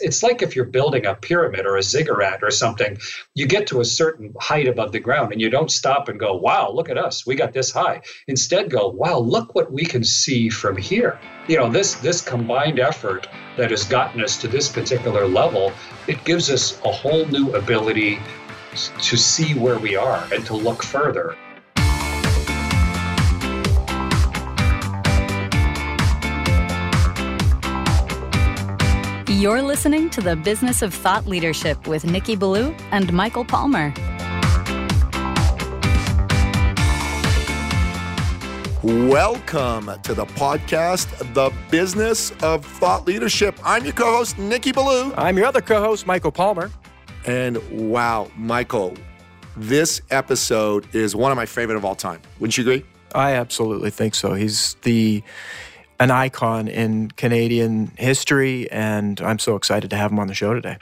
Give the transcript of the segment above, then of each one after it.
It's like if you're building a pyramid or a ziggurat or something, you get to a certain height above the ground and you don't stop and go, wow, look at us, we got this high. Instead, go, wow, look what we can see from here. You know, this this combined effort that has gotten us to this particular level, it gives us a whole new ability to see where we are and to look further. You're listening to the Business of Thought Leadership with Nikki Ballou and Michael Palmer. Welcome to the podcast, The Business of Thought Leadership. I'm your co host, Nikki Ballou. I'm your other co host, Michael Palmer. And wow, Michael, this episode is one of my favorite of all time. Wouldn't you agree? I absolutely think so. He's the an icon in Canadian history, and I'm so excited to have him on the show today.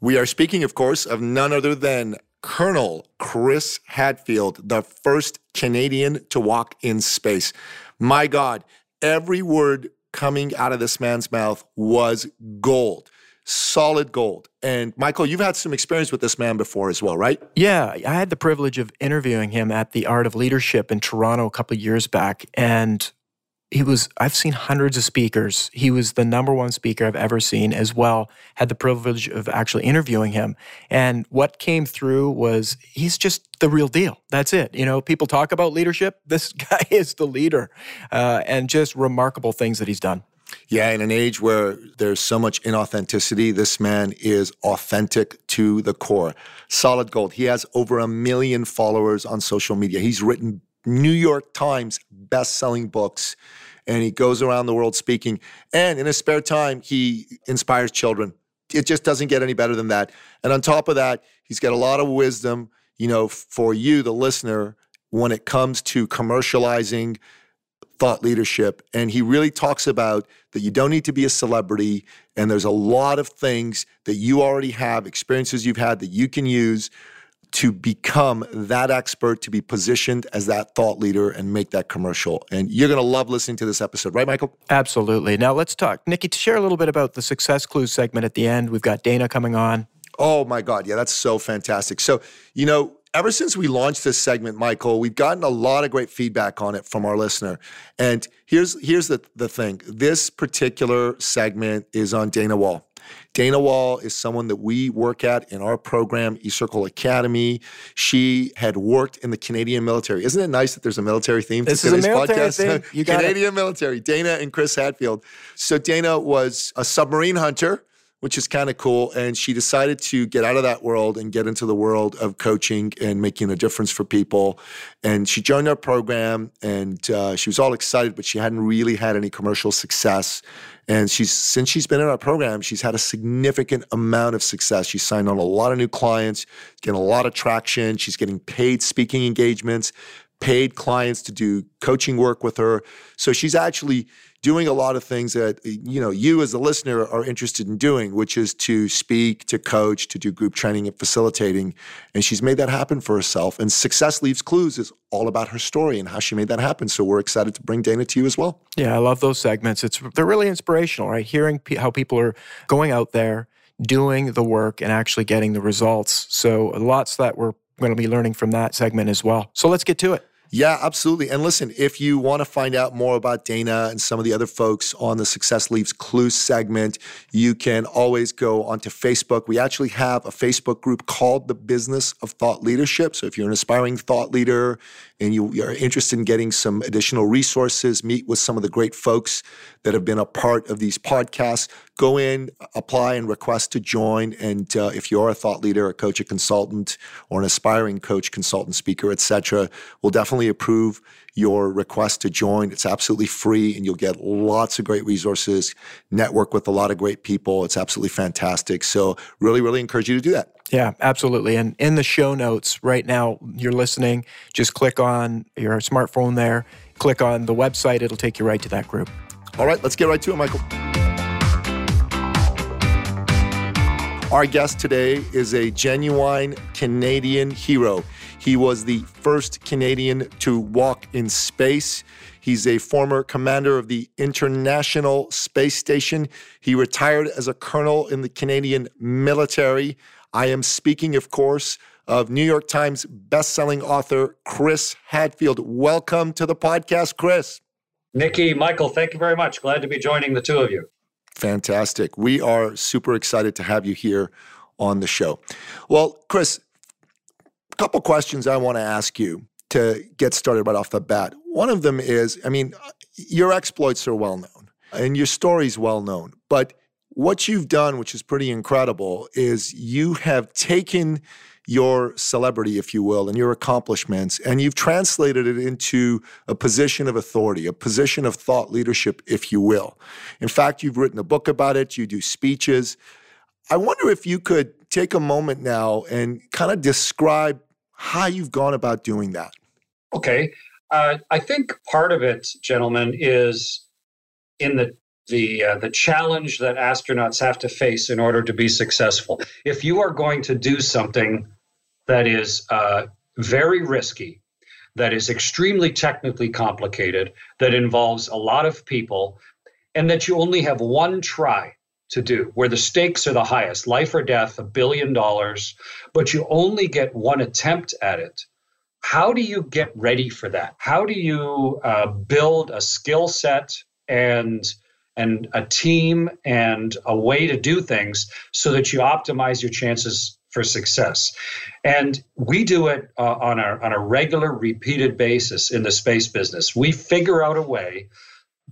We are speaking, of course, of none other than Colonel Chris Hadfield, the first Canadian to walk in space. My God, every word coming out of this man's mouth was gold solid gold. And Michael, you've had some experience with this man before as well, right? Yeah, I had the privilege of interviewing him at the Art of Leadership in Toronto a couple years back. And he was i've seen hundreds of speakers he was the number one speaker i've ever seen as well had the privilege of actually interviewing him and what came through was he's just the real deal that's it you know people talk about leadership this guy is the leader uh, and just remarkable things that he's done yeah, in an age where there's so much inauthenticity, this man is authentic to the core. Solid gold. He has over a million followers on social media. He's written New York Times best-selling books and he goes around the world speaking. And in his spare time he inspires children. It just doesn't get any better than that. And on top of that he's got a lot of wisdom you know for you the listener when it comes to commercializing thought leadership. And he really talks about that you don't need to be a celebrity and there's a lot of things that you already have experiences you've had that you can use to become that expert, to be positioned as that thought leader and make that commercial. And you're going to love listening to this episode, right, Michael? Absolutely. Now let's talk. Nikki, to share a little bit about the success clues segment at the end. We've got Dana coming on. Oh my God. Yeah, that's so fantastic. So, you know, ever since we launched this segment, Michael, we've gotten a lot of great feedback on it from our listener. And here's here's the, the thing. This particular segment is on Dana Wall. Dana Wall is someone that we work at in our program, eCircle Academy. She had worked in the Canadian military. Isn't it nice that there's a military theme this to today's podcast? Canadian it. military, Dana and Chris Hadfield. So Dana was a submarine hunter which is kind of cool. And she decided to get out of that world and get into the world of coaching and making a difference for people. And she joined our program and uh, she was all excited, but she hadn't really had any commercial success. And she's since she's been in our program, she's had a significant amount of success. She's signed on a lot of new clients, getting a lot of traction. She's getting paid speaking engagements, paid clients to do coaching work with her. So she's actually doing a lot of things that you know you as a listener are interested in doing, which is to speak, to coach, to do group training and facilitating. And she's made that happen for herself. And Success Leaves Clues is all about her story and how she made that happen. So we're excited to bring Dana to you as well. Yeah, I love those segments. It's they're really inspirational, right? Hearing how people are going out there doing the work and actually getting the results. So lots that we're going to be learning from that segment as well. So let's get to it. Yeah, absolutely. And listen, if you want to find out more about Dana and some of the other folks on the Success Leaves Clue segment, you can always go onto Facebook. We actually have a Facebook group called The Business of Thought Leadership. So if you're an aspiring thought leader and you are interested in getting some additional resources, meet with some of the great folks that have been a part of these podcasts, go in, apply, and request to join. And uh, if you're a thought leader, a coach, a consultant, or an aspiring coach, consultant, speaker, etc., we'll definitely approve your request to join. It's absolutely free, and you'll get lots of great resources. Network with a lot of great people. It's absolutely fantastic. So, really, really encourage you to do that. Yeah, absolutely. And in the show notes right now, you're listening, just click on your smartphone there, click on the website, it'll take you right to that group. All right, let's get right to it, Michael. Our guest today is a genuine Canadian hero. He was the first Canadian to walk in space. He's a former commander of the International Space Station. He retired as a colonel in the Canadian military. I am speaking, of course, of New York Times bestselling author Chris Hadfield. Welcome to the podcast, Chris. Nikki, Michael, thank you very much. Glad to be joining the two of you. Fantastic. We are super excited to have you here on the show. Well, Chris, a couple questions I want to ask you to get started right off the bat. One of them is I mean, your exploits are well known and your story's well known, but what you've done, which is pretty incredible, is you have taken your celebrity, if you will, and your accomplishments, and you've translated it into a position of authority, a position of thought leadership, if you will. In fact, you've written a book about it, you do speeches. I wonder if you could take a moment now and kind of describe how you've gone about doing that. Okay. Uh, I think part of it, gentlemen, is in the the uh, the challenge that astronauts have to face in order to be successful. If you are going to do something that is uh, very risky, that is extremely technically complicated, that involves a lot of people, and that you only have one try to do, where the stakes are the highest life or death, a billion dollars, but you only get one attempt at it. How do you get ready for that? How do you uh, build a skill set and and a team and a way to do things so that you optimize your chances for success. And we do it uh, on, a, on a regular, repeated basis in the space business. We figure out a way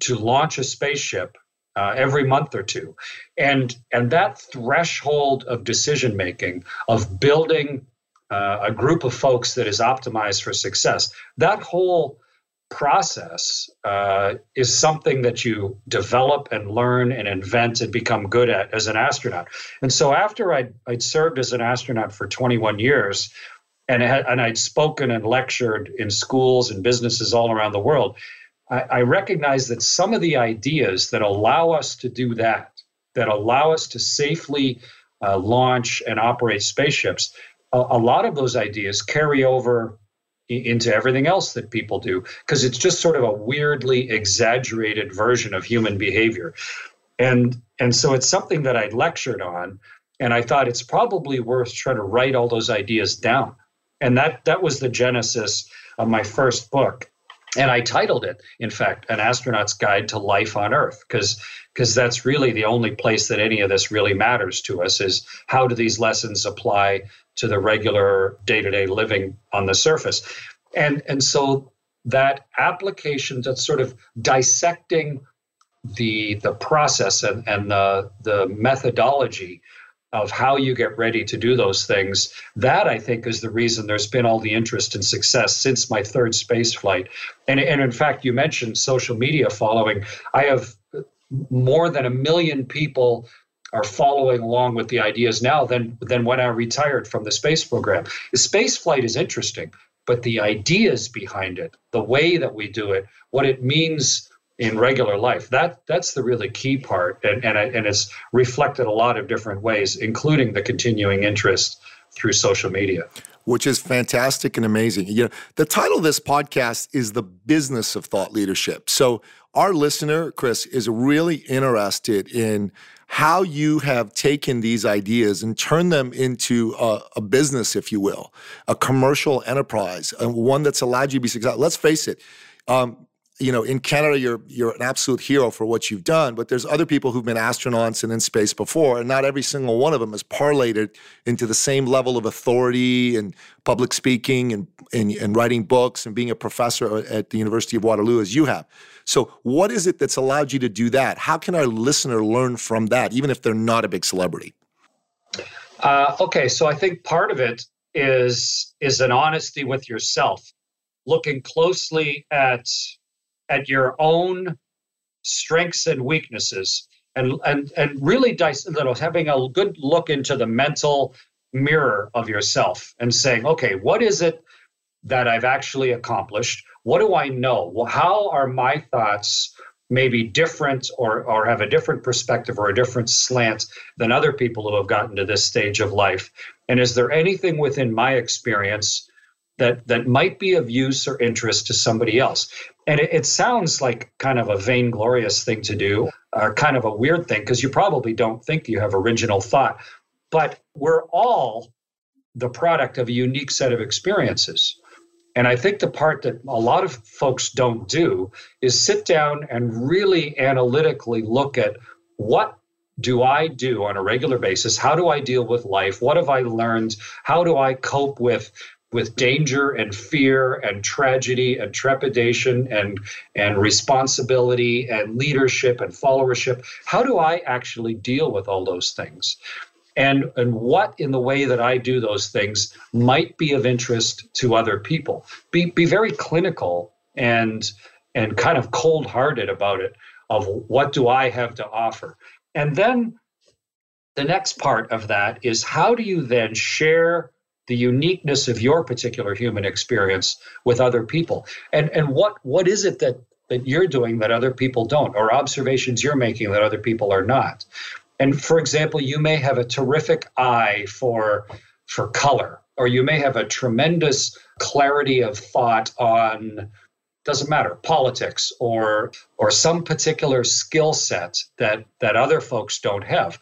to launch a spaceship uh, every month or two. And, and that threshold of decision making, of building uh, a group of folks that is optimized for success, that whole process uh, is something that you develop and learn and invent and become good at as an astronaut. And so after I'd, I'd served as an astronaut for 21 years, and, had, and I'd spoken and lectured in schools and businesses all around the world, I, I recognized that some of the ideas that allow us to do that, that allow us to safely uh, launch and operate spaceships, a, a lot of those ideas carry over into everything else that people do because it's just sort of a weirdly exaggerated version of human behavior. And and so it's something that i lectured on and i thought it's probably worth trying to write all those ideas down. And that that was the genesis of my first book. And i titled it in fact an astronaut's guide to life on earth because because that's really the only place that any of this really matters to us is how do these lessons apply to the regular day-to-day living on the surface. And and so that application that's sort of dissecting the the process and, and the the methodology of how you get ready to do those things that i think is the reason there's been all the interest and success since my third space flight. And, and in fact you mentioned social media following. I have more than a million people are following along with the ideas now than than when I retired from the space program. Space flight is interesting, but the ideas behind it, the way that we do it, what it means in regular life, that that's the really key part, and and, and it's reflected a lot of different ways, including the continuing interest through social media which is fantastic and amazing. You know, the title of this podcast is The Business of Thought Leadership. So our listener, Chris, is really interested in how you have taken these ideas and turned them into a, a business, if you will, a commercial enterprise, and one that's allowed you to be successful. Let's face it. Um, you know, in Canada, you're you're an absolute hero for what you've done. But there's other people who've been astronauts and in space before, and not every single one of them has parlayed it into the same level of authority and public speaking and, and and writing books and being a professor at the University of Waterloo as you have. So, what is it that's allowed you to do that? How can our listener learn from that, even if they're not a big celebrity? Uh, okay, so I think part of it is is an honesty with yourself, looking closely at at your own strengths and weaknesses and and and really dice you know, having a good look into the mental mirror of yourself and saying okay what is it that i've actually accomplished what do i know how are my thoughts maybe different or or have a different perspective or a different slant than other people who have gotten to this stage of life and is there anything within my experience that that might be of use or interest to somebody else. And it, it sounds like kind of a vainglorious thing to do, or kind of a weird thing, because you probably don't think you have original thought. But we're all the product of a unique set of experiences. And I think the part that a lot of folks don't do is sit down and really analytically look at what do I do on a regular basis? How do I deal with life? What have I learned? How do I cope with with danger and fear and tragedy and trepidation and and responsibility and leadership and followership? How do I actually deal with all those things? And and what in the way that I do those things might be of interest to other people. Be be very clinical and and kind of cold-hearted about it of what do I have to offer. And then the next part of that is how do you then share the uniqueness of your particular human experience with other people? And and what what is it that that you're doing that other people don't or observations you're making that other people are not? And for example, you may have a terrific eye for for color, or you may have a tremendous clarity of thought on doesn't matter politics or or some particular skill set that that other folks don't have.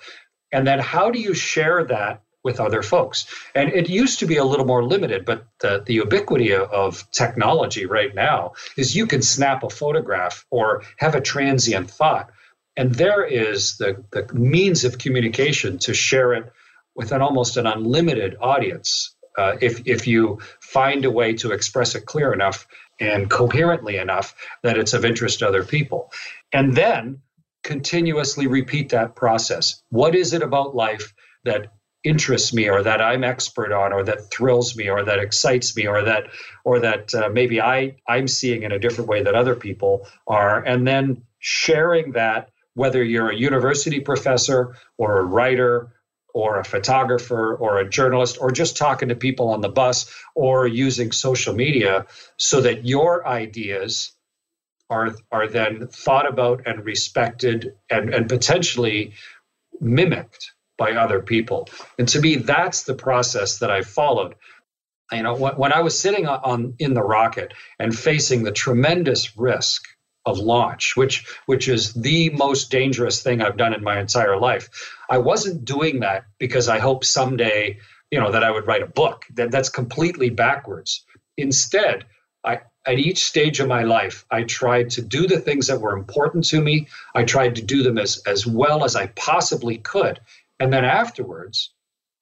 And then how do you share that with other folks? And it used to be a little more limited but the, the ubiquity of, of technology right now is you can snap a photograph or have a transient thought and there is the, the means of communication to share it with an almost an unlimited audience uh, if, if you find a way to express it clear enough and coherently enough that it's of interest to other people. And then continuously repeat that process. What is it about life that interests me or that I'm expert on or that thrills me or that excites me or that or that uh, maybe I I'm seeing in a different way that other people are and then sharing that whether you're a university professor or a writer or a photographer or a journalist or just talking to people on the bus or using social media so that your ideas are are then thought about and respected and, and potentially mimicked by other people. And to me that's the process that i followed. You know when, when i was sitting on in the rocket and facing the tremendous risk of launch, which which is the most dangerous thing I've done in my entire life. I wasn't doing that because I hope someday, you know, that I would write a book. That that's completely backwards. Instead, I at each stage of my life, I tried to do the things that were important to me. I tried to do them as as well as I possibly could. And then afterwards,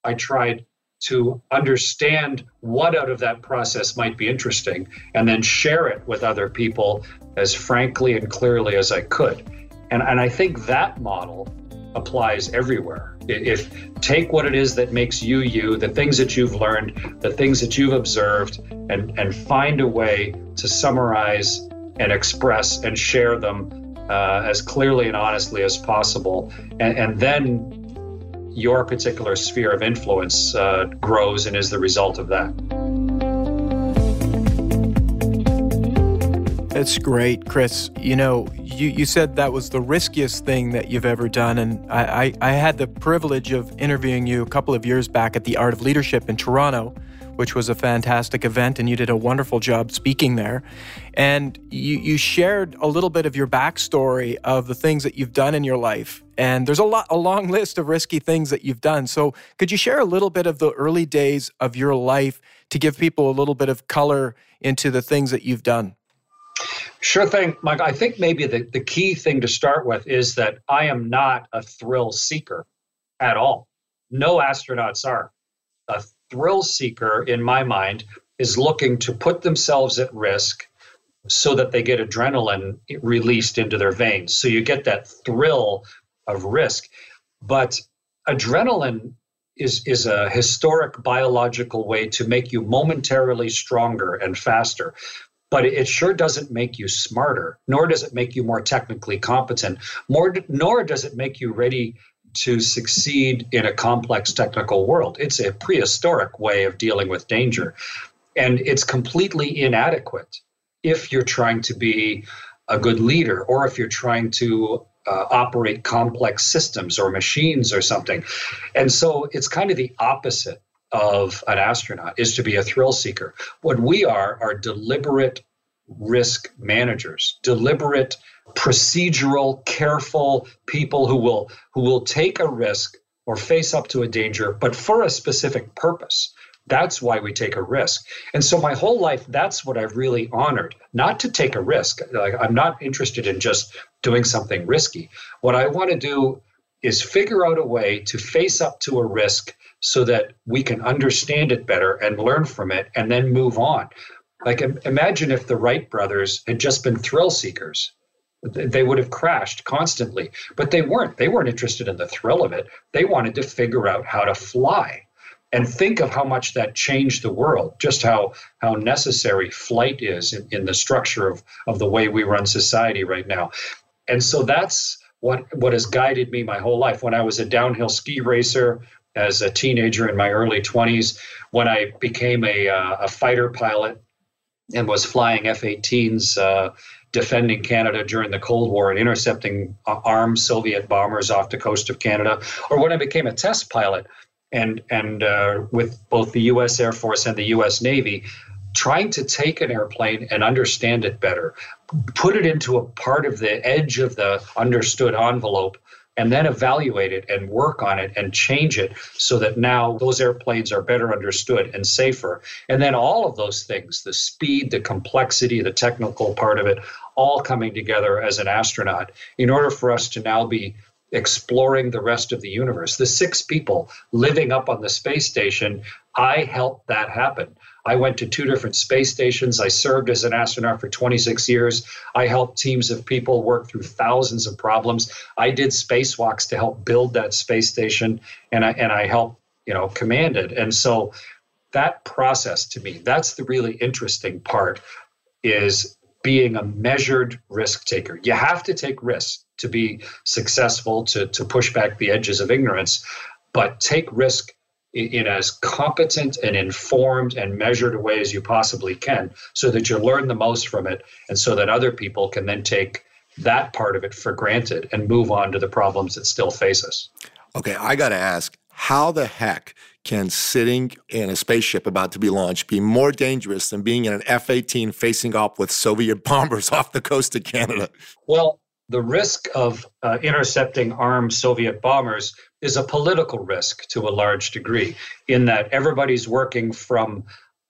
I tried to understand what out of that process might be interesting and then share it with other people as frankly and clearly as I could. And, and I think that model applies everywhere. If take what it is that makes you you, the things that you've learned, the things that you've observed, and, and find a way to summarize and express and share them uh, as clearly and honestly as possible. And, and then your particular sphere of influence uh, grows and is the result of that. That's great, Chris. You know, you, you said that was the riskiest thing that you've ever done. And I, I, I had the privilege of interviewing you a couple of years back at the Art of Leadership in Toronto which was a fantastic event, and you did a wonderful job speaking there. And you, you shared a little bit of your backstory of the things that you've done in your life. And there's a lot, a long list of risky things that you've done. So could you share a little bit of the early days of your life to give people a little bit of color into the things that you've done? Sure thing, Mike. I think maybe the, the key thing to start with is that I am not a thrill seeker at all. No astronauts are. A thrill seeker, in my mind, is looking to put themselves at risk so that they get adrenaline released into their veins. So you get that thrill of risk. But adrenaline is, is a historic biological way to make you momentarily stronger and faster. But it sure doesn't make you smarter, nor does it make you more technically competent, more, nor does it make you ready to succeed in a complex technical world. It's a prehistoric way of dealing with danger. And it's completely inadequate if you're trying to be a good leader or if you're trying to uh, operate complex systems or machines or something. And so it's kind of the opposite of an astronaut is to be a thrill seeker. What we are are deliberate risk managers, deliberate, procedural, careful people who will who will take a risk or face up to a danger, but for a specific purpose. That's why we take a risk. And so my whole life, that's what I've really honored, not to take a risk. Like, I'm not interested in just doing something risky. What I want to do is figure out a way to face up to a risk so that we can understand it better and learn from it and then move on. Like, imagine if the Wright brothers had just been thrill seekers. They would have crashed constantly, but they weren't. They weren't interested in the thrill of it. They wanted to figure out how to fly and think of how much that changed the world just how how necessary flight is in, in the structure of of the way we run society right now and so that's what what has guided me my whole life when i was a downhill ski racer as a teenager in my early 20s when i became a, uh, a fighter pilot and was flying f-18s uh, defending Canada during the Cold War and intercepting armed Soviet bombers off the coast of Canada, or when I became a test pilot and and uh, with both the U.S. Air Force and the U.S. Navy, trying to take an airplane and understand it better, put it into a part of the edge of the understood envelope, and then evaluate it and work on it and change it so that now those airplanes are better understood and safer. And then all of those things the speed, the complexity, the technical part of it all coming together as an astronaut in order for us to now be exploring the rest of the universe. The six people living up on the space station, I helped that happen. I went to two different space stations. I served as an astronaut for 26 years. I helped teams of people work through thousands of problems. I did spacewalks to help build that space station, and I and I helped you know command it. And so that process to me, that's the really interesting part, is being a measured risk taker. You have to take risks to be successful, to, to push back the edges of ignorance, but take risk in, as competent and informed and measured a way as you possibly can so that you learn the most from it and so that other people can then take that part of it for granted and move on to the problems that still face us. Okay, I got to ask how the heck can sitting in a spaceship about to be launched be more dangerous than being in an F 18 facing off with Soviet bombers off the coast of Canada? Well, the risk of uh, intercepting armed Soviet bombers is a political risk to a large degree, in that everybody's working from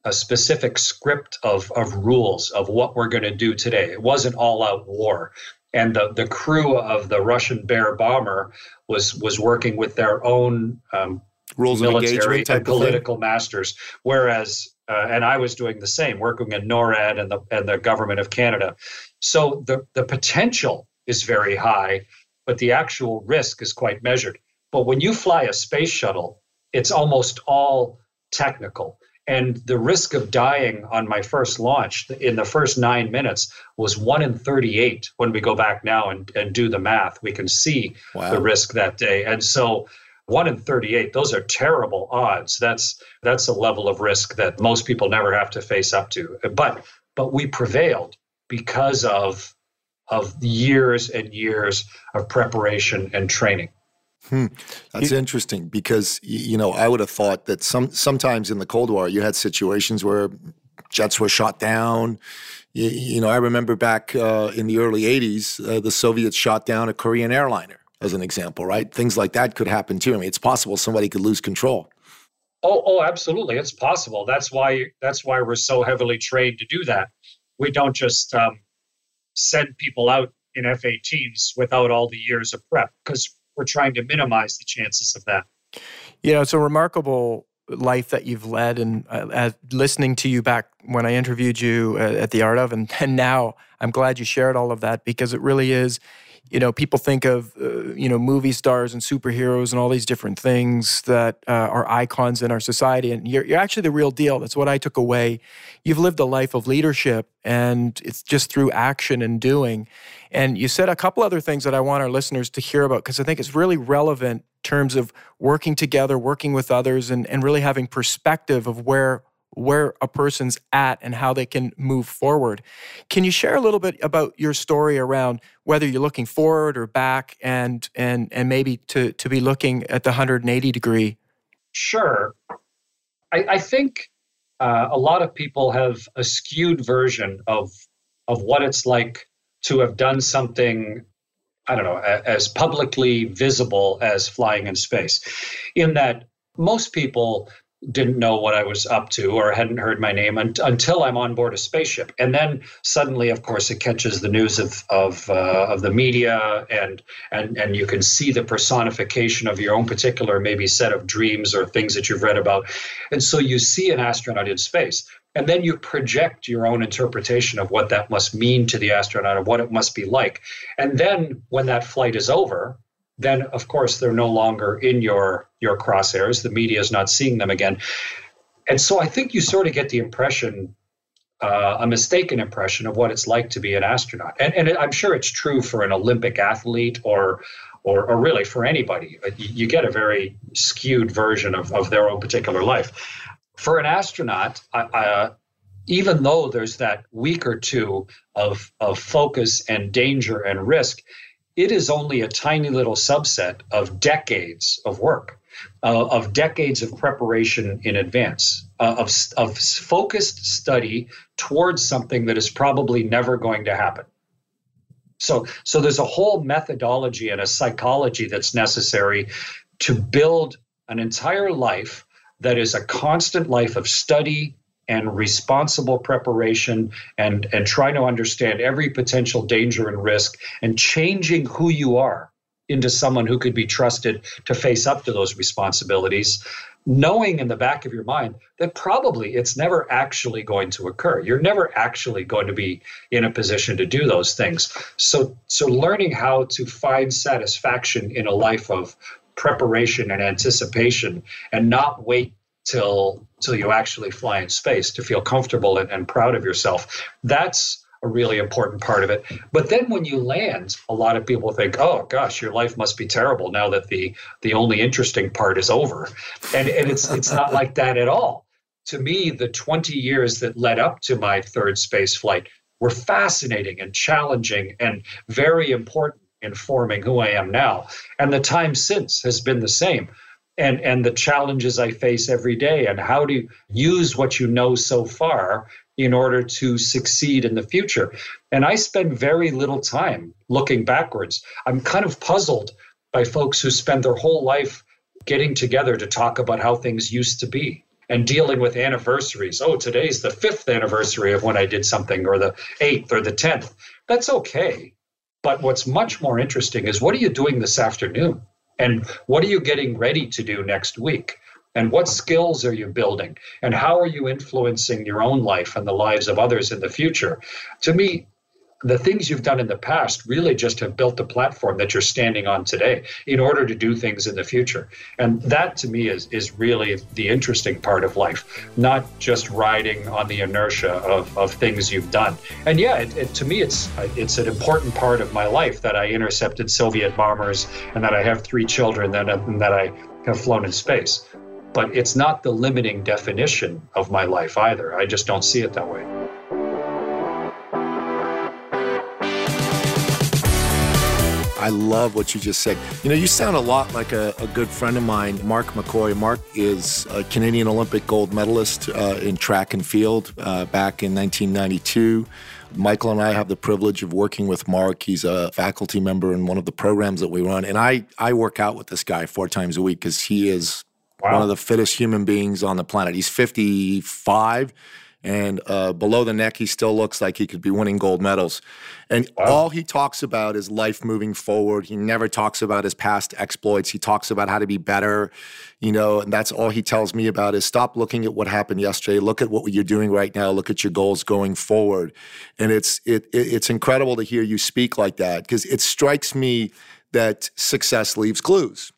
a specific script of, of rules of what we're going to do today. It wasn't all out war. And the, the crew of the Russian Bear bomber was was working with their own um, rules military and political masters. Whereas, uh, and I was doing the same, working in NORAD and the and the government of Canada. So the the potential is very high, but the actual risk is quite measured. But when you fly a space shuttle, it's almost all technical. And the risk of dying on my first launch in the first nine minutes was one in 38. When we go back now and, and do the math, we can see wow. the risk that day. And so one in 38, those are terrible odds. That's that's a level of risk that most people never have to face up to. But but we prevailed because of of years and years of preparation and training. Hmm. That's you, interesting because you know I would have thought that some sometimes in the Cold War you had situations where jets were shot down. You, you know I remember back uh, in the early '80s uh, the Soviets shot down a Korean airliner as an example, right? Things like that could happen too. I mean, it's possible somebody could lose control. Oh, oh, absolutely, it's possible. That's why that's why we're so heavily trained to do that. We don't just um, send people out in F-18s without all the years of prep because we're trying to minimize the chances of that. You know, it's a remarkable life that you've led, and uh, listening to you back when I interviewed you uh, at the Art of, and, and now I'm glad you shared all of that because it really is you know, people think of, uh, you know, movie stars and superheroes and all these different things that uh, are icons in our society. And you're, you're actually the real deal. That's what I took away. You've lived a life of leadership, and it's just through action and doing. And you said a couple other things that I want our listeners to hear about because I think it's really relevant in terms of working together, working with others, and, and really having perspective of where where a person's at and how they can move forward. Can you share a little bit about your story around whether you're looking forward or back and and and maybe to to be looking at the 180 degree? Sure. I, I think uh, a lot of people have a skewed version of of what it's like to have done something I don't know, as publicly visible as flying in space. In that most people didn't know what I was up to or hadn't heard my name un- until I'm on board a spaceship, and then suddenly, of course, it catches the news of of uh, of the media, and and and you can see the personification of your own particular maybe set of dreams or things that you've read about, and so you see an astronaut in space. And then you project your own interpretation of what that must mean to the astronaut or what it must be like. And then when that flight is over, then of course they're no longer in your your crosshairs. The media is not seeing them again, and so I think you sort of get the impression, uh, a mistaken impression of what it's like to be an astronaut. And, and I'm sure it's true for an Olympic athlete or. Or, or really for anybody, you get a very skewed version of, of their own particular life. For an astronaut, uh, even though there's that week or two of, of focus and danger and risk, it is only a tiny little subset of decades of work, uh, of decades of preparation in advance, uh, of, of focused study towards something that is probably never going to happen. So, so there's a whole methodology and a psychology that's necessary to build an entire life that is a constant life of study, and responsible preparation and, and trying to understand every potential danger and risk and changing who you are into someone who could be trusted to face up to those responsibilities knowing in the back of your mind that probably it's never actually going to occur. You're never actually going to be in a position to do those things. So so learning how to find satisfaction in a life of preparation and anticipation and not wait till till you actually fly in space to feel comfortable and, and proud of yourself. That's a really important part of it. But then when you land, a lot of people think, "Oh gosh, your life must be terrible now that the the only interesting part is over." And and it's it's not like that at all. To me, the 20 years that led up to my third space flight were fascinating and challenging and very important in forming who I am now. And the time since has been the same and and the challenges I face every day and how to use what you know so far in order to succeed in the future. And I spend very little time looking backwards. I'm kind of puzzled by folks who spend their whole life getting together to talk about how things used to be and dealing with anniversaries. Oh, today's the fifth anniversary of when I did something, or the eighth, or the tenth. That's okay. But what's much more interesting is what are you doing this afternoon? And what are you getting ready to do next week? And what skills are you building? And how are you influencing your own life and the lives of others in the future? To me, the things you've done in the past really just have built the platform that you're standing on today in order to do things in the future. And that to me is, is really the interesting part of life, not just riding on the inertia of, of things you've done. And yeah, it, it, to me, it's, it's an important part of my life that I intercepted Soviet bombers and that I have three children and that I have flown in space. But it's not the limiting definition of my life either. I just don't see it that way. I love what you just said. You know, you sound a lot like a, a good friend of mine, Mark McKoy. Mark is a Canadian Olympic gold medalist uh, in track and field uh, back in 1992. Michael and I have the privilege of working with Mark. He's a faculty member in one of the programs that we run. And I, I work out with this guy four times a week because he is wow. one of the fittest human beings on the planet. He's 55 and uh, below the neck, he still looks like he could be winning gold medals. And wow. all he talks about is life moving forward. He never talks about his past exploits. He talks about how to be better, you know, and that's all he tells me about is stop looking at what happened yesterday. Look at what you're doing right now. Look at your goals going forward. And it's it, it it's incredible to hear you speak like that because it strikes me that success leaves clues.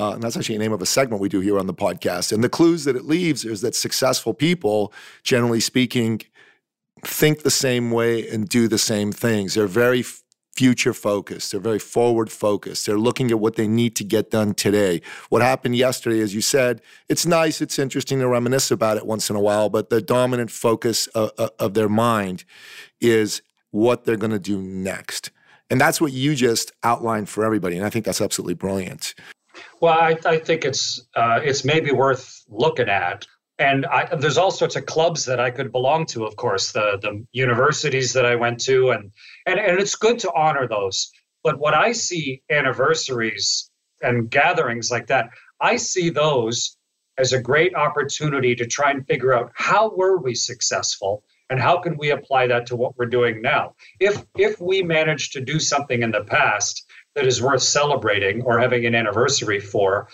Uh, and that's actually the name of a segment we do here on the podcast. And the clues that it leaves is that successful people, generally speaking, think the same way and do the same things. They're very future focused. They're very forward focused. They're looking at what they need to get done today. What happened yesterday, as you said, it's nice, it's interesting to reminisce about it once in a while, but the dominant focus of, of their mind is what they're going to do next. And that's what you just outlined for everybody. And I think that's absolutely brilliant. Well, I, I think it's uh, it's maybe worth looking at and I, there's all sorts of clubs that I could belong to, of course, the the universities that I went to, and and and it's good to honor those. But what I see anniversaries and gatherings like that, I see those as a great opportunity to try and figure out how were we successful and how can we apply that to what we're doing now. If if we managed to do something in the past that is worth celebrating or having an anniversary for,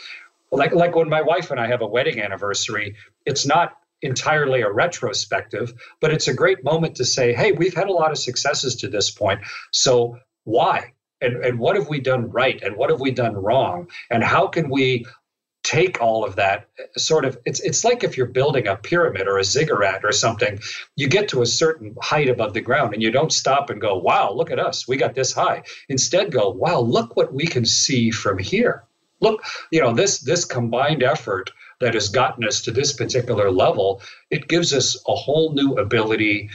like like when my wife and I have a wedding anniversary, it's not entirely a retrospective, but it's a great moment to say, hey, we've had a lot of successes to this point. So why? And, and what have we done right? And what have we done wrong? And how can we take all of that sort of it's it's like if you're building a pyramid or a ziggurat or something you get to a certain height above the ground and you don't stop and go wow look at us we got this high. Instead go wow look what we can see from here. Look you know this this combined effort that has gotten us to this particular level it gives us a whole new ability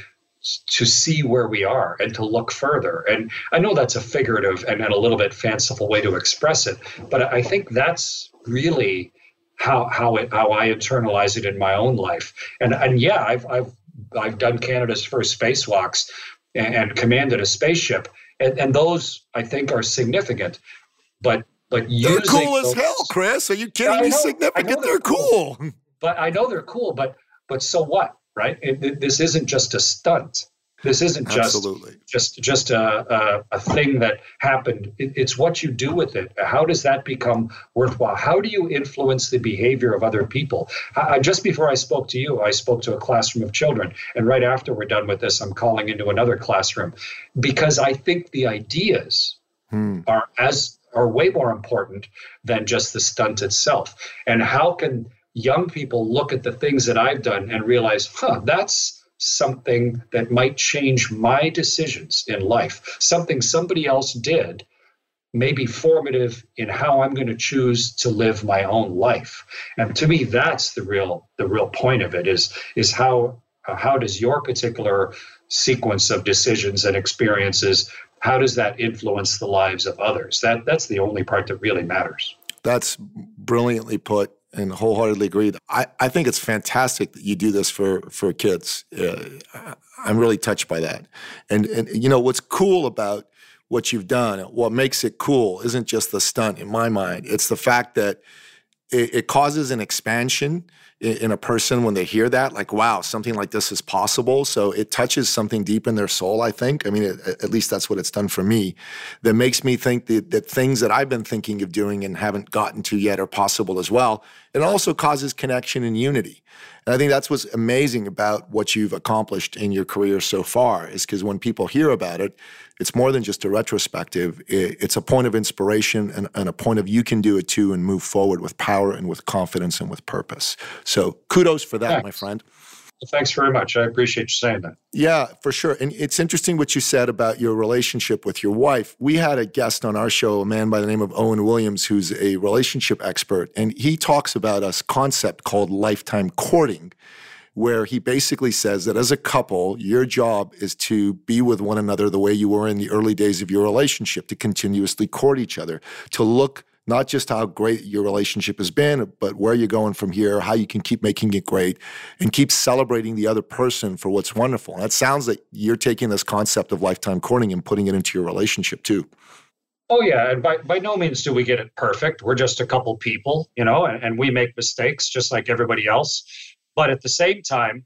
to see where we are and to look further. And i know that's a figurative and, and a little bit fanciful way to express it but i think that's really how how it how i internalize it in my own life and and yeah i've i've i've done canada's first spacewalks and, and commanded a spaceship and, and those i think are significant but but they're cool as hell, Chris. Are you kidding me? Significant. They're, they're cool. cool. But I know they're cool. But but so what, right? It, this isn't just a stunt. This isn't just Absolutely. just just a, a, a thing that happened. It, it's what you do with it. How does that become worthwhile? How do you influence the behavior of other people? I, just before I spoke to you, I spoke to a classroom of children, and right after we're done with this, I'm calling into another classroom because I think the ideas hmm. are as are way more important than just the stunt itself. And how can young people look at the things that I've done and realize, huh, that's something that might change my decisions in life, something somebody else did may be formative in how I'm going to choose to live my own life. And to me, that's the real the real point of it is is how how does your particular sequence of decisions and experiences how does that influence the lives of others? That that's the only part that really matters. That's brilliantly put and wholeheartedly agree. I, I think it's fantastic that you do this for for kids. Uh, I'm really touched by that. And and you know what's cool about what you've done, what makes it cool isn't just the stunt in my mind. It's the fact that it, it causes an expansion in a person when they hear that like wow something like this is possible. So it touches something deep in their soul i think. I mean it, at least that's what it's done for me. That makes me think that, that things that i've been thinking of doing and haven't gotten to yet are possible as well it also causes connection and unity and I think that's what's amazing about what you've accomplished in your career so far is because when people hear about it, it's more than just a retrospective. It's a point of inspiration and, and, a point of you can do it too and move forward with power and with confidence and with purpose. So kudos for that, Thanks. my friend. Thanks very much. I appreciate you saying that. Yeah, for sure. And it's interesting what you said about your relationship with your wife. We had a guest on our show, a man by the name of Owen Williams, who's a relationship expert, and he talks about a concept called lifetime courting, where he basically says that as a couple, your job is to be with one another the way you were in the early days of your relationship, to continuously court each other, to look not just how great your relationship has been, but where you're going from here, how you can keep making it great, and keep celebrating the other person for what's wonderful. And that sounds like you're taking this concept of lifetime courting and putting it into your relationship too. Oh yeah, and by, by no means do we get it perfect. We're just a couple people, you know, and, and we make mistakes just like everybody else. But at the same time,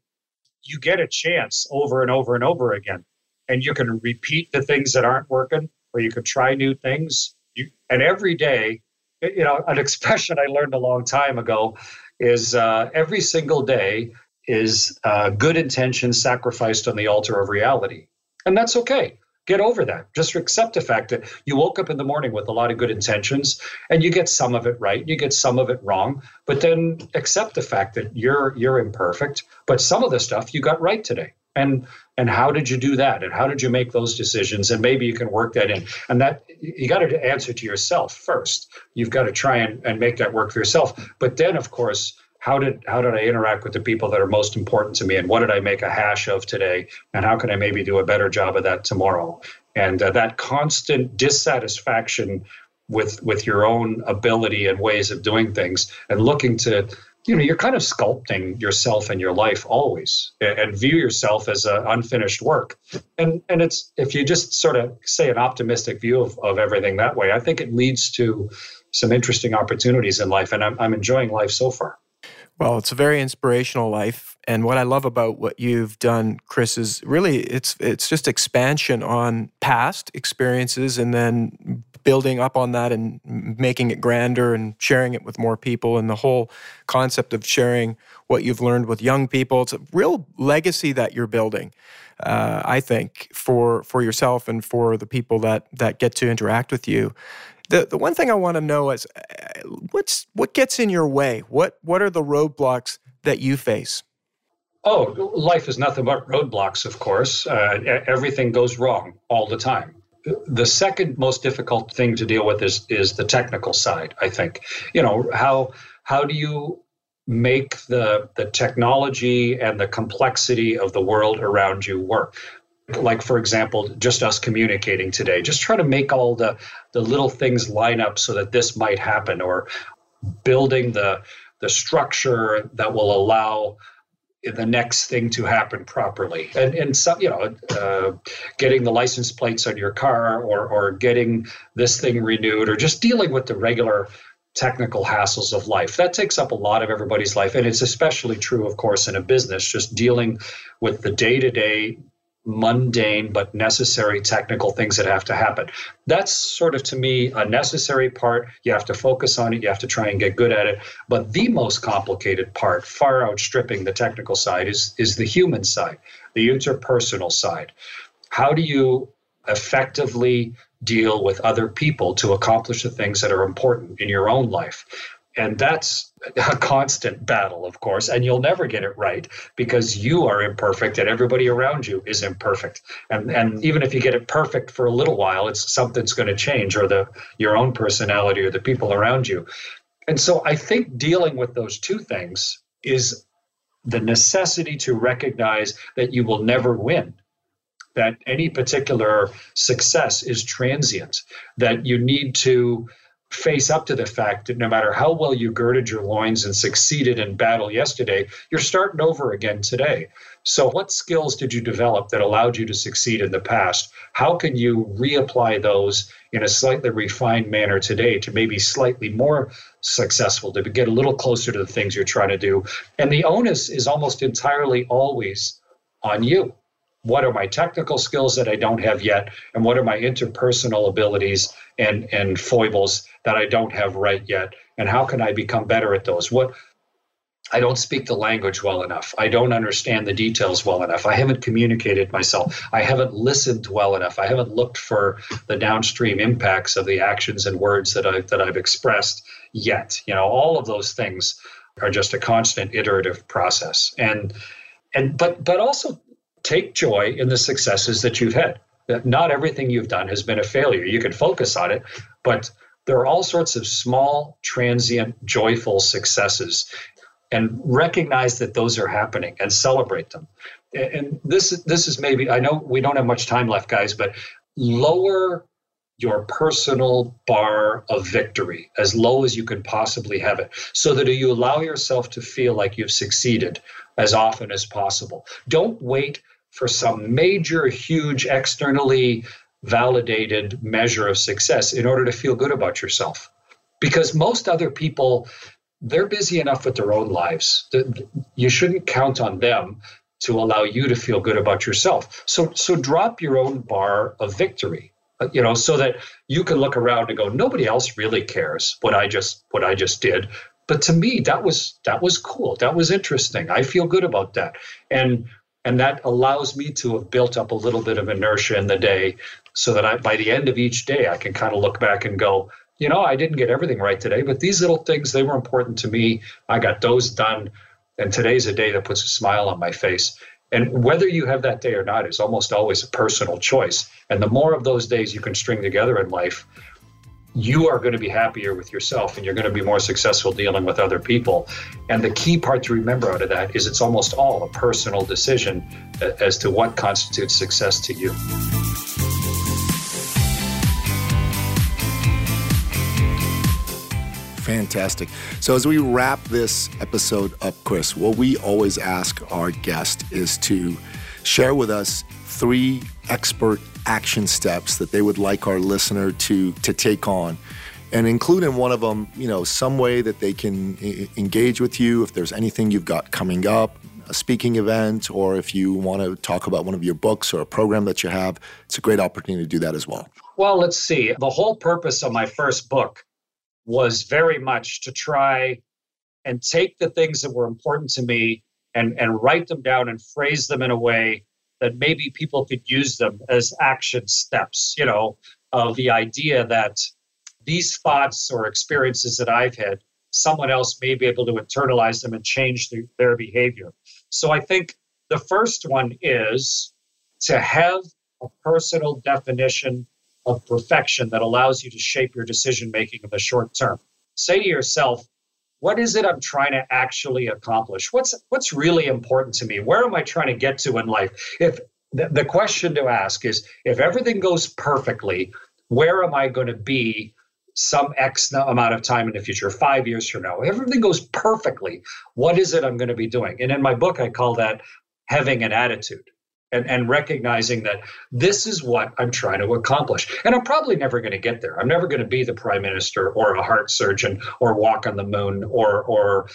you get a chance over and over and over again. And you can repeat the things that aren't working, or you can try new things. You, and every day you know, an expression I learned a long time ago is uh, every single day is uh, good intention sacrificed on the altar of reality. And that's okay. Get over that. Just accept the fact that you woke up in the morning with a lot of good intentions and you get some of it right, you get some of it wrong, but then accept the fact that you're you're imperfect, but some of the stuff you got right today and and how did you do that? And how did you make those decisions? And maybe you can work that in. And that you got to answer to yourself first. You've got to try and, and make that work for yourself. But then of course how did how did i interact with the people that are most important to me? And what did i make a hash of today? And how can i maybe do a better job of that tomorrow? And uh, that constant dissatisfaction with with your own ability and ways of doing things and looking to you know you're kind of sculpting yourself and your life always and view yourself as an unfinished work. And and it's if you just sort of say an optimistic view of, of everything that way i think it leads to some interesting opportunities in life and i'm, I'm enjoying life so far. Well, it's a very inspirational life, and what I love about what you've done, Chris, is really it's it's just expansion on past experiences, and then building up on that and making it grander and sharing it with more people, and the whole concept of sharing what you've learned with young people. It's a real legacy that you're building. Uh, I think for for yourself and for the people that that get to interact with you. The the one thing I want to know is uh, what's what gets in your way. What what are the roadblocks that you face? Oh, life is nothing but roadblocks. Of course, uh, everything goes wrong all the time. The second most difficult thing to deal with is is the technical side. I think you know how how do you make the the technology and the complexity of the world around you work like for example just us communicating today just try to make all the the little things line up so that this might happen or building the the structure that will allow the next thing to happen properly. And and some you know uh, getting the license plates on your car or or getting this thing renewed or just dealing with the regular technical hassles of life. That takes up a lot of everybody's life. And it's especially true of course in a business just dealing with the day-to-day mundane but necessary technical things that have to happen. That's sort of to me a necessary part. You have to focus on it, you have to try and get good at it. But the most complicated part, far outstripping the technical side, is, is the human side, the interpersonal side. How do you effectively deal with other people to accomplish the things that are important in your own life? And that's a constant battle, of course, and you'll never get it right because you are imperfect and everybody around you is imperfect. And and even if you get it perfect for a little while, it's something's going to change or the your own personality or the people around you. And so I think dealing with those two things is the necessity to recognize that you will never win that any particular success is transient that you need to face up to the fact that no matter how well you girded your loins and succeeded in battle yesterday, you're starting over again today. So, what skills did you develop that allowed you to succeed in the past? How can you reapply those in a slightly refined manner today to maybe slightly more successful, to get a little closer to the things you're trying to do? And the onus is almost entirely always on you what are my technical skills that I don't have yet, and what are my interpersonal abilities and and foibles that I don't have right yet, and how can I become better at those? What I don't speak the language well enough. I don't understand the details well enough. I haven't communicated myself. I haven't listened well enough. I haven't looked for the downstream impacts of the actions and words that I that I've expressed yet. You know, all of those things are just a constant iterative process. And and but but also take joy in the successes that you've had. That Not everything you've done has been a failure. You can focus on it, but there are all sorts of small, transient, joyful successes. And recognize that those are happening and celebrate them. And this this is maybe I know we don't have much time left, guys, but lower your personal bar of victory as low as you can possibly have it so that you allow yourself to feel like you've succeeded as often as possible. Don't wait for some major, huge, externally validated measure of success in order to feel good about yourself. Because most other people, they're busy enough with their own lives. You shouldn't count on them to allow you to feel good about yourself. So, so drop your own bar of victory uh, you know so that you can look around and go nobody else really cares what i just what i just did but to me that was that was cool that was interesting i feel good about that and and that allows me to have built up a little bit of inertia in the day so that I, by the end of each day, I can kind of look back and go, you know, I didn't get everything right today, but these little things, they were important to me. I got those done. And today's a day that puts a smile on my face. And whether you have that day or not is almost always a personal choice. And the more of those days you can string together in life, you are going to be happier with yourself and you're going to be more successful dealing with other people. And the key part to remember out of that is it's almost all a personal decision as to what constitutes success to you. Fantastic. So, as we wrap this episode up, Chris, what we always ask our guest is to share with us three expert action steps that they would like our listener to, to take on and include in one of them, you know, some way that they can I- engage with you if there's anything you've got coming up, a speaking event, or if you want to talk about one of your books or a program that you have, it's a great opportunity to do that as well. Well, let's see. The whole purpose of my first book was very much to try and take the things that were important to me and, and write them down and phrase them in a way that maybe people could use them as action steps, you know, of the idea that these thoughts or experiences that I've had, someone else may be able to internalize them and change their, their behavior. So I think the first one is to have a personal definition of perfection that allows you to shape your decision making in the short term. Say to yourself, what is it I'm trying to actually accomplish? What's what's really important to me? Where am I trying to get to in life? If the, the question to ask is if everything goes perfectly, where am I going to be some X amount of time in the future, five years from now? If everything goes perfectly. What is it I'm going to be doing? And in my book, I call that having an attitude and, and recognizing that this is what I'm trying to accomplish. And I'm probably never going to get there. I'm never going to be the prime minister or a heart surgeon or walk on the moon or, or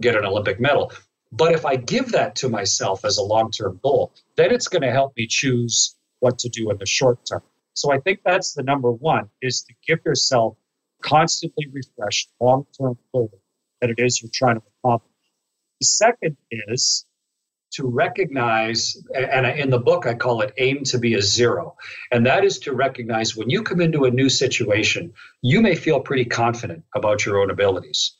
get an Olympic medal. But if I give that to myself as a long term goal, then it's going to help me choose what to do in the short term. So I think that's the number one is to give yourself constantly refreshed long term goal that it is you're trying to accomplish. The second is to recognize, and in the book I call it aim to be a zero. And that is to recognize when you come into a new situation, you may feel pretty confident about your own abilities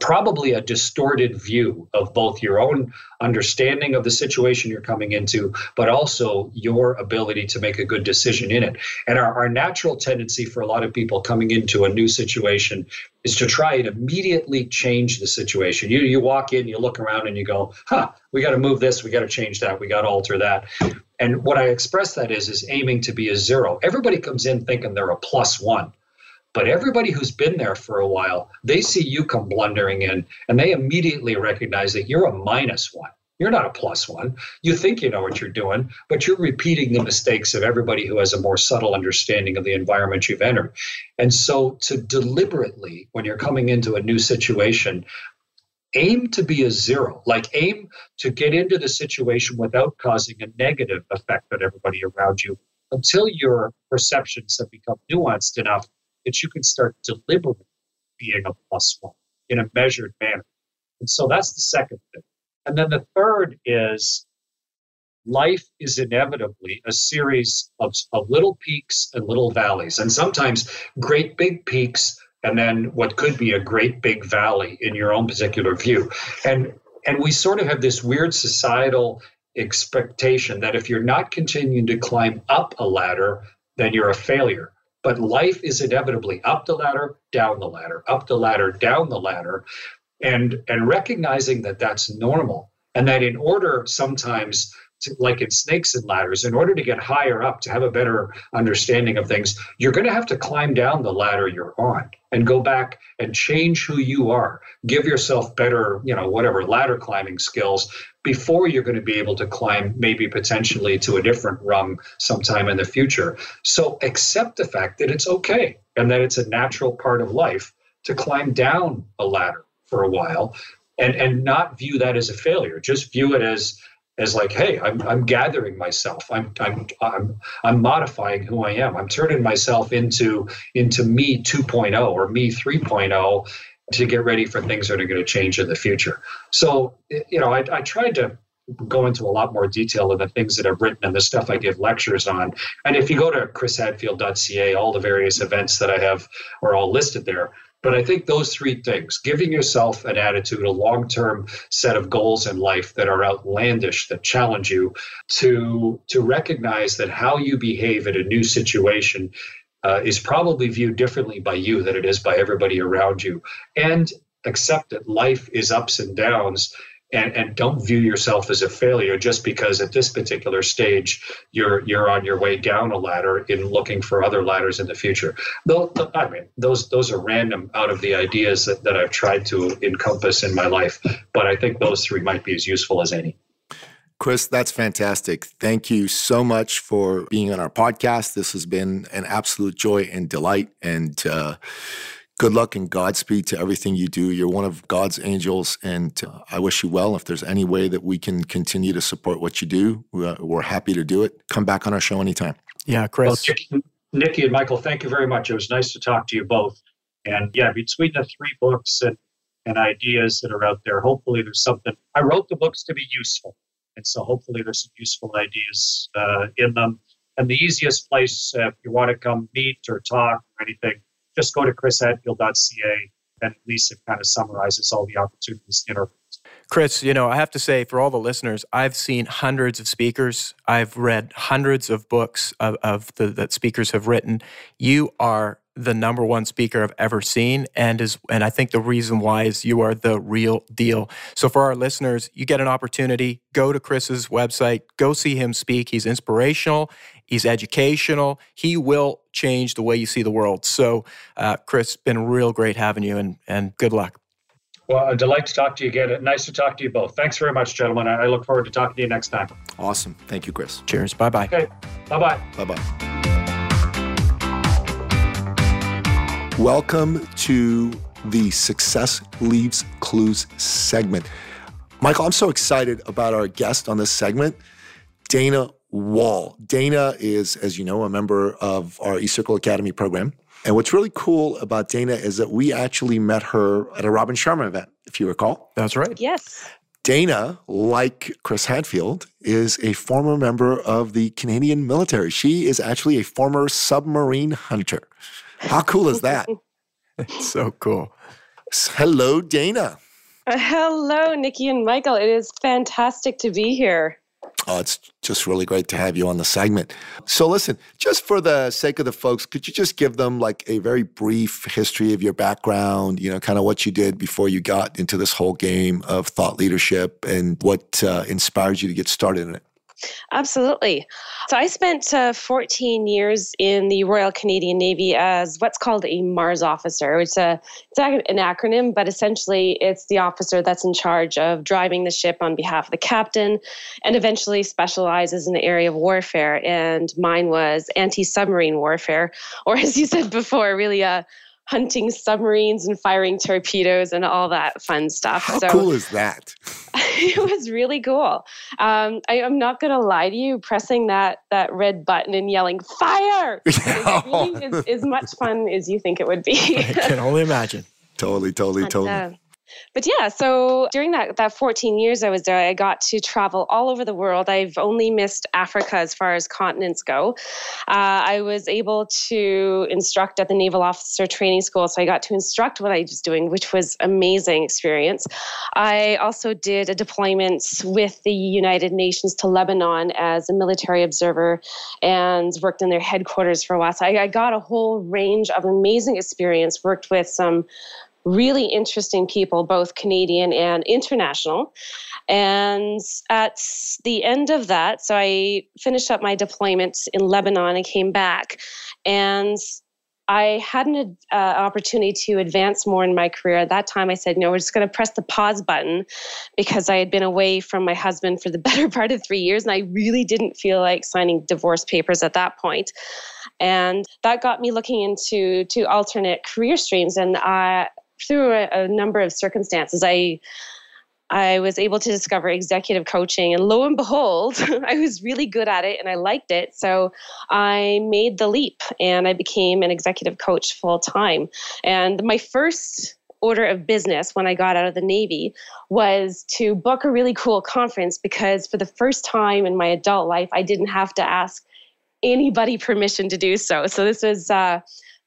probably a distorted view of both your own understanding of the situation you're coming into, but also your ability to make a good decision in it. And our, our natural tendency for a lot of people coming into a new situation is to try and immediately change the situation. You, you walk in, you look around, and you go, huh, we got to move this, we got to change that, we got to alter that. And what I express that is, is aiming to be a zero. Everybody comes in thinking they're a plus one but everybody who's been there for a while, they see you come blundering in and they immediately recognize that you're a minus one. You're not a plus one. You think you know what you're doing, but you're repeating the mistakes of everybody who has a more subtle understanding of the environment you've entered. And so, to deliberately, when you're coming into a new situation, aim to be a zero, like aim to get into the situation without causing a negative effect on everybody around you until your perceptions have become nuanced enough that you can start deliberately being a plus one in a measured manner. And so that's the second thing. And then the third is life is inevitably a series of, of little peaks and little valleys, and sometimes great big peaks and then what could be a great big valley in your own particular view. And and we sort of have this weird societal expectation that if you're not continuing to climb up a ladder, then you're a failure. But life is inevitably up the ladder, down the ladder, up the ladder, down the ladder, and and recognizing that that's normal, and that in order sometimes like in snakes and ladders, in order to get higher up, to have a better understanding of things, you're going to have to climb down the ladder you're on and go back and change who you are. Give yourself better, you know, whatever ladder climbing skills before you're going to be able to climb maybe potentially to a different rung sometime in the future. So accept the fact that it's okay and that it's a natural part of life to climb down a ladder for a while and and not view that as a failure. Just view it as as like, hey, I'm, I'm gathering myself. I'm, I'm, I'm, I'm modifying who I am. I'm turning myself into, into me 2.0 or me 3.0 to get ready for things that are going to change in the future. So, you know, I, I tried to go into a lot more detail of the things that I've written and the stuff I give lectures on. And if you go to chrishadfield.ca, all the various events that I have are all listed there. But I think those three things giving yourself an attitude, a long term set of goals in life that are outlandish, that challenge you, to, to recognize that how you behave in a new situation uh, is probably viewed differently by you than it is by everybody around you, and accept that life is ups and downs. And, and don't view yourself as a failure just because at this particular stage you're you're on your way down a ladder in looking for other ladders in the future. Though I mean those those are random out of the ideas that, that I've tried to encompass in my life, but I think those three might be as useful as any. Chris, that's fantastic. Thank you so much for being on our podcast. This has been an absolute joy and delight. And uh, good luck and Godspeed to everything you do. You're one of God's angels, and uh, I wish you well. If there's any way that we can continue to support what you do, we're happy to do it. Come back on our show anytime. Yeah, Chris. Well, Nikki and Michael, thank you very much. It was nice to talk to you both. And yeah, between the three books and, and ideas that are out there, hopefully there's something. I wrote the books to be useful. And so hopefully there's some useful ideas uh, in them. And the easiest place, uh, if you want to come meet or talk or anything, just go to chrishadfield.ca and at least it kind of summarizes all the opportunities in our Chris, you know, I have to say for all the listeners, I've seen hundreds of speakers. I've read hundreds of books of, of the, that speakers have written. You are the number one speaker I've ever seen, and is and I think the reason why is you are the real deal. So for our listeners, you get an opportunity. Go to Chris's website. Go see him speak. He's inspirational. He's educational. He will change the way you see the world. So, uh, Chris, been real great having you, and and good luck. Well, a delight to talk to you again. Nice to talk to you both. Thanks very much, gentlemen. I look forward to talking to you next time. Awesome. Thank you, Chris. Cheers. Bye bye. Okay. Bye bye. Bye bye. Welcome to the Success Leaves Clues segment. Michael, I'm so excited about our guest on this segment, Dana Wall. Dana is, as you know, a member of our eCircle Academy program. And what's really cool about Dana is that we actually met her at a Robin Sharma event, if you recall. That's right. Yes. Dana, like Chris Hadfield, is a former member of the Canadian military. She is actually a former submarine hunter. How cool is that? it's so cool. Hello, Dana. Uh, hello, Nikki and Michael. It is fantastic to be here. Oh, it's just really great to have you on the segment. So, listen, just for the sake of the folks, could you just give them like a very brief history of your background, you know, kind of what you did before you got into this whole game of thought leadership and what uh, inspired you to get started in it? Absolutely. So I spent uh, 14 years in the Royal Canadian Navy as what's called a MARS officer. It's a it's an acronym, but essentially it's the officer that's in charge of driving the ship on behalf of the captain, and eventually specializes in the area of warfare. And mine was anti-submarine warfare, or as you said before, really a hunting submarines and firing torpedoes and all that fun stuff. How so, cool is that? it was really cool. Um, I, am not going to lie to you. Pressing that that red button and yelling "fire" really is as much fun as you think it would be. I can only imagine. Totally, totally, totally. Uh, but yeah, so during that that 14 years I was there, I got to travel all over the world. I've only missed Africa as far as continents go. Uh, I was able to instruct at the Naval Officer Training School, so I got to instruct what I was doing, which was amazing experience. I also did a deployment with the United Nations to Lebanon as a military observer and worked in their headquarters for a while. So I, I got a whole range of amazing experience. Worked with some really interesting people, both Canadian and international. And at the end of that, so I finished up my deployment in Lebanon and came back. And I had an uh, opportunity to advance more in my career. At that time, I said, no, we're just going to press the pause button because I had been away from my husband for the better part of three years, and I really didn't feel like signing divorce papers at that point. And that got me looking into two alternate career streams. And I, through a, a number of circumstances, I I was able to discover executive coaching, and lo and behold, I was really good at it and I liked it. So I made the leap and I became an executive coach full time. And my first order of business when I got out of the Navy was to book a really cool conference because for the first time in my adult life, I didn't have to ask anybody permission to do so. So this was uh,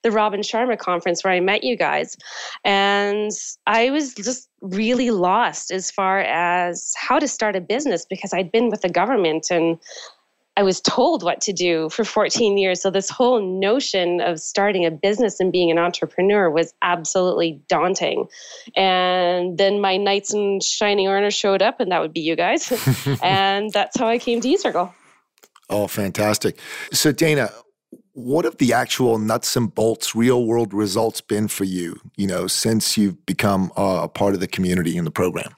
the Robin Sharma conference where I met you guys. And I was just really lost as far as how to start a business because I'd been with the government and I was told what to do for 14 years. So this whole notion of starting a business and being an entrepreneur was absolutely daunting. And then my knights in shining armor showed up, and that would be you guys. and that's how I came to E Circle. Oh, fantastic. So, Dana, what have the actual nuts and bolts real world results been for you, you know, since you've become uh, a part of the community in the program?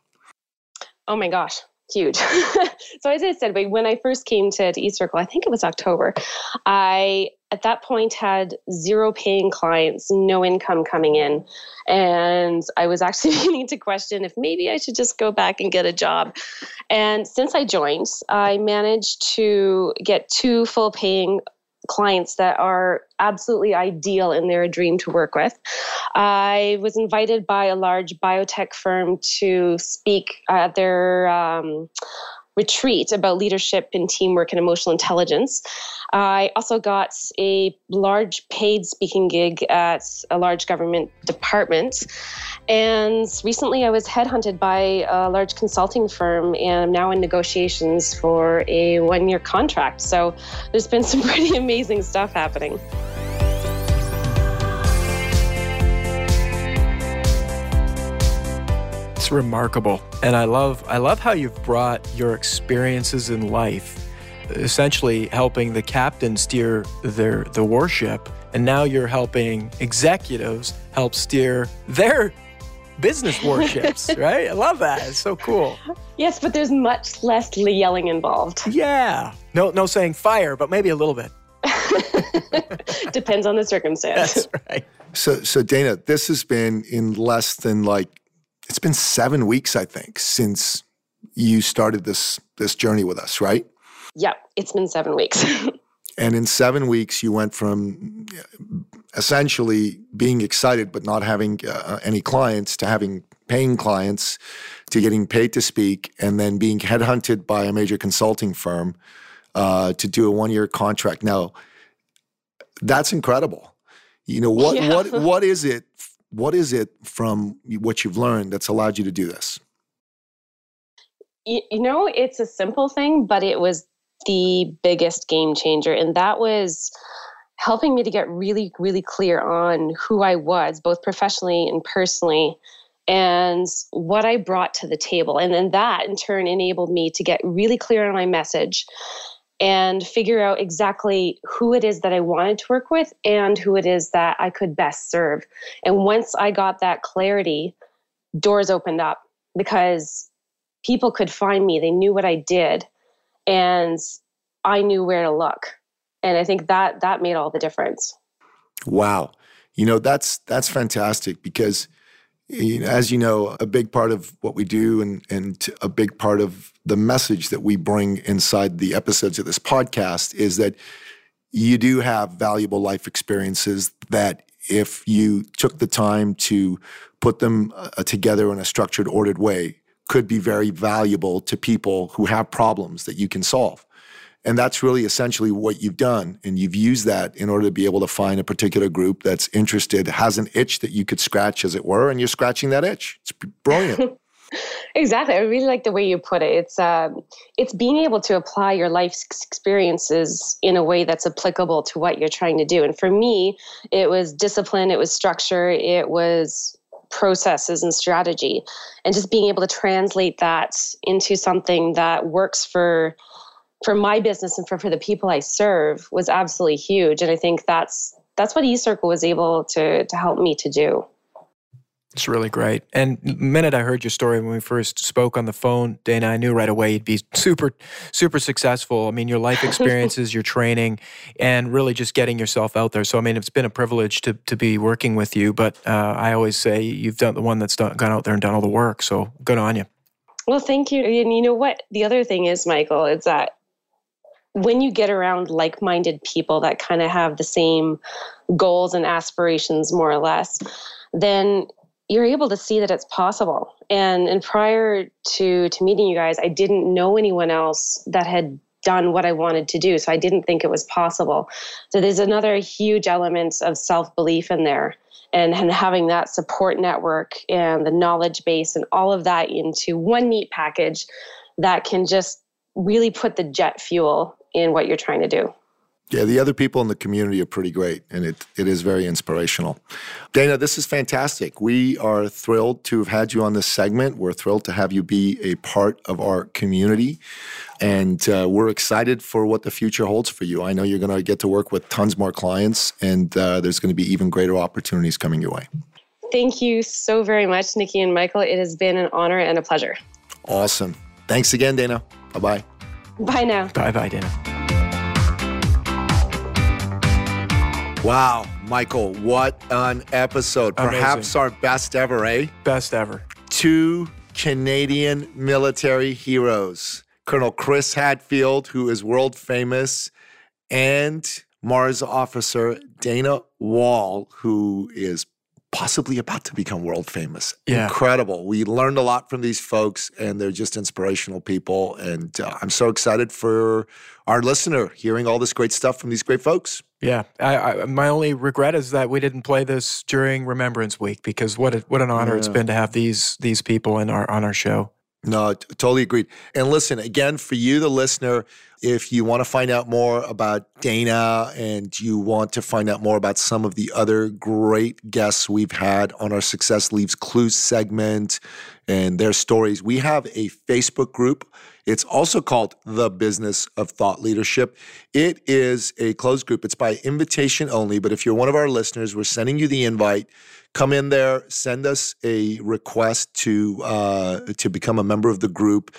Oh my gosh, huge. so as I said, when I first came to, to Circle, I think it was October, I at that point had zero paying clients, no income coming in. And I was actually beginning to question if maybe I should just go back and get a job. And since I joined, I managed to get two full paying clients that are absolutely ideal and they're a dream to work with. I was invited by a large biotech firm to speak at their um, retreat about leadership and teamwork and emotional intelligence. I also got a large paid speaking gig at a large government department. And recently I was headhunted by a large consulting firm and I'm now in negotiations for a one year contract. So there's been some pretty amazing stuff happening. It's remarkable. And I love I love how you've brought your experiences in life essentially helping the captain steer their the warship and now you're helping executives help steer their business warships right? I love that. It's so cool. Yes but there's much less yelling involved. Yeah. No no saying fire but maybe a little bit. Depends on the circumstance. That's right. So so dana this has been in less than like it's been seven weeks i think since you started this this journey with us right Yep, it's been seven weeks. and in seven weeks, you went from essentially being excited but not having uh, any clients to having paying clients to getting paid to speak and then being headhunted by a major consulting firm uh, to do a one year contract. Now, that's incredible. You know what yeah. what what is it? What is it from what you've learned that's allowed you to do this? You, know, it's a simple thing, but it was the biggest game changer. And that was helping me to get really, really clear on who I was, both professionally and personally, and what I brought to the table. And then that in turn enabled me to get really clear on my message and figure out exactly who it is that I wanted to work with and who it is that I could best serve. And once I got that clarity, doors opened up because people could find me, they knew what I did and I knew where to look. And I think that that made all the difference. Wow. You know, that's that's fantastic because as you know, a big part of what we do and and a big part of the message that we bring inside the episodes of this podcast is that you do have valuable life experiences that if you took the time to put them uh, together in a structured ordered way could be very valuable to people who have problems that you can solve. And that's really essentially what you've done. And you've used that in order to be able to find a particular group that's interested, has an itch that you could scratch, as it were, and you're scratching that itch. It's brilliant. exactly. I really like the way you put it. It's uh, it's being able to apply your life's experiences in a way that's applicable to what you're trying to do. And for me, it was discipline, it was structure, it was processes and strategy and just being able to translate that into something that works for for my business and for, for the people I serve was absolutely huge. And I think that's that's what eCircle was able to to help me to do. It's really great. And the minute I heard your story when we first spoke on the phone, Dana, I knew right away you'd be super, super successful. I mean, your life experiences, your training, and really just getting yourself out there. So, I mean, it's been a privilege to, to be working with you. But uh, I always say you've done the one that's done, gone out there and done all the work. So, good on you. Well, thank you. And you know what? The other thing is, Michael, is that when you get around like minded people that kind of have the same goals and aspirations, more or less, then you're able to see that it's possible. And and prior to to meeting you guys, I didn't know anyone else that had done what I wanted to do, so I didn't think it was possible. So there's another huge element of self belief in there. And, and having that support network and the knowledge base and all of that into one neat package that can just really put the jet fuel in what you're trying to do. Yeah, the other people in the community are pretty great, and it, it is very inspirational. Dana, this is fantastic. We are thrilled to have had you on this segment. We're thrilled to have you be a part of our community, and uh, we're excited for what the future holds for you. I know you're going to get to work with tons more clients, and uh, there's going to be even greater opportunities coming your way. Thank you so very much, Nikki and Michael. It has been an honor and a pleasure. Awesome. Thanks again, Dana. Bye bye. Bye now. Bye bye, Dana. Wow, Michael, what an episode. Amazing. Perhaps our best ever, eh? Best ever. Two Canadian military heroes Colonel Chris Hadfield, who is world famous, and MARS officer Dana Wall, who is possibly about to become world famous. Yeah. Incredible. We learned a lot from these folks, and they're just inspirational people. And uh, I'm so excited for our listener hearing all this great stuff from these great folks. Yeah, I, I, my only regret is that we didn't play this during Remembrance Week because what a, what an honor it's been to have these these people in our on our show. No, t- totally agreed. And listen, again, for you, the listener, if you want to find out more about Dana and you want to find out more about some of the other great guests we've had on our Success Leaves Clues segment and their stories, we have a Facebook group. It's also called The Business of Thought Leadership. It is a closed group. It's by invitation only, but if you're one of our listeners, we're sending you the invite come in there, send us a request to uh, to become a member of the group.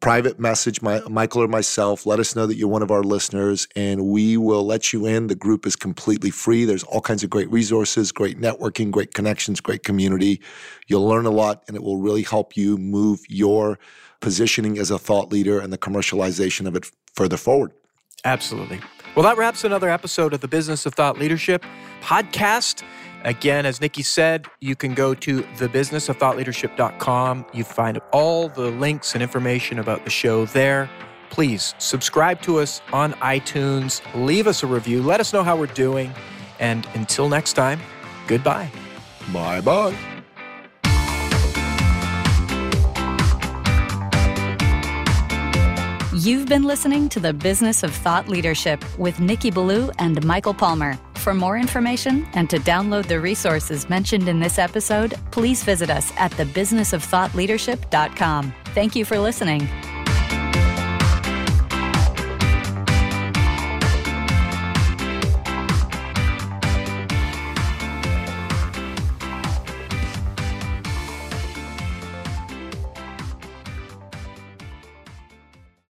Private message, my, Michael or myself. Let us know that you're one of our listeners, and we will let you in. The group is completely free. There's all kinds of great resources, great networking, great connections, great community. You'll learn a lot, and it will really help you move your positioning as a thought leader and the commercialization of it further forward. Absolutely. Well, that wraps another episode of the Business of Thought Leadership podcast. Again, as Nikki said, you can go to thebusinessofthoughtleadership.com. You find all the links and information about the show there. Please subscribe to us on iTunes, leave us a review, let us know how we're doing. And until next time, goodbye. Bye bye. You've been listening to the Business of Thought Leadership with Nikki Ballou and Michael Palmer. For more information and to download the resources mentioned in this episode, please visit us at thebusinessofthoughtleadership.com. Thank you for listening.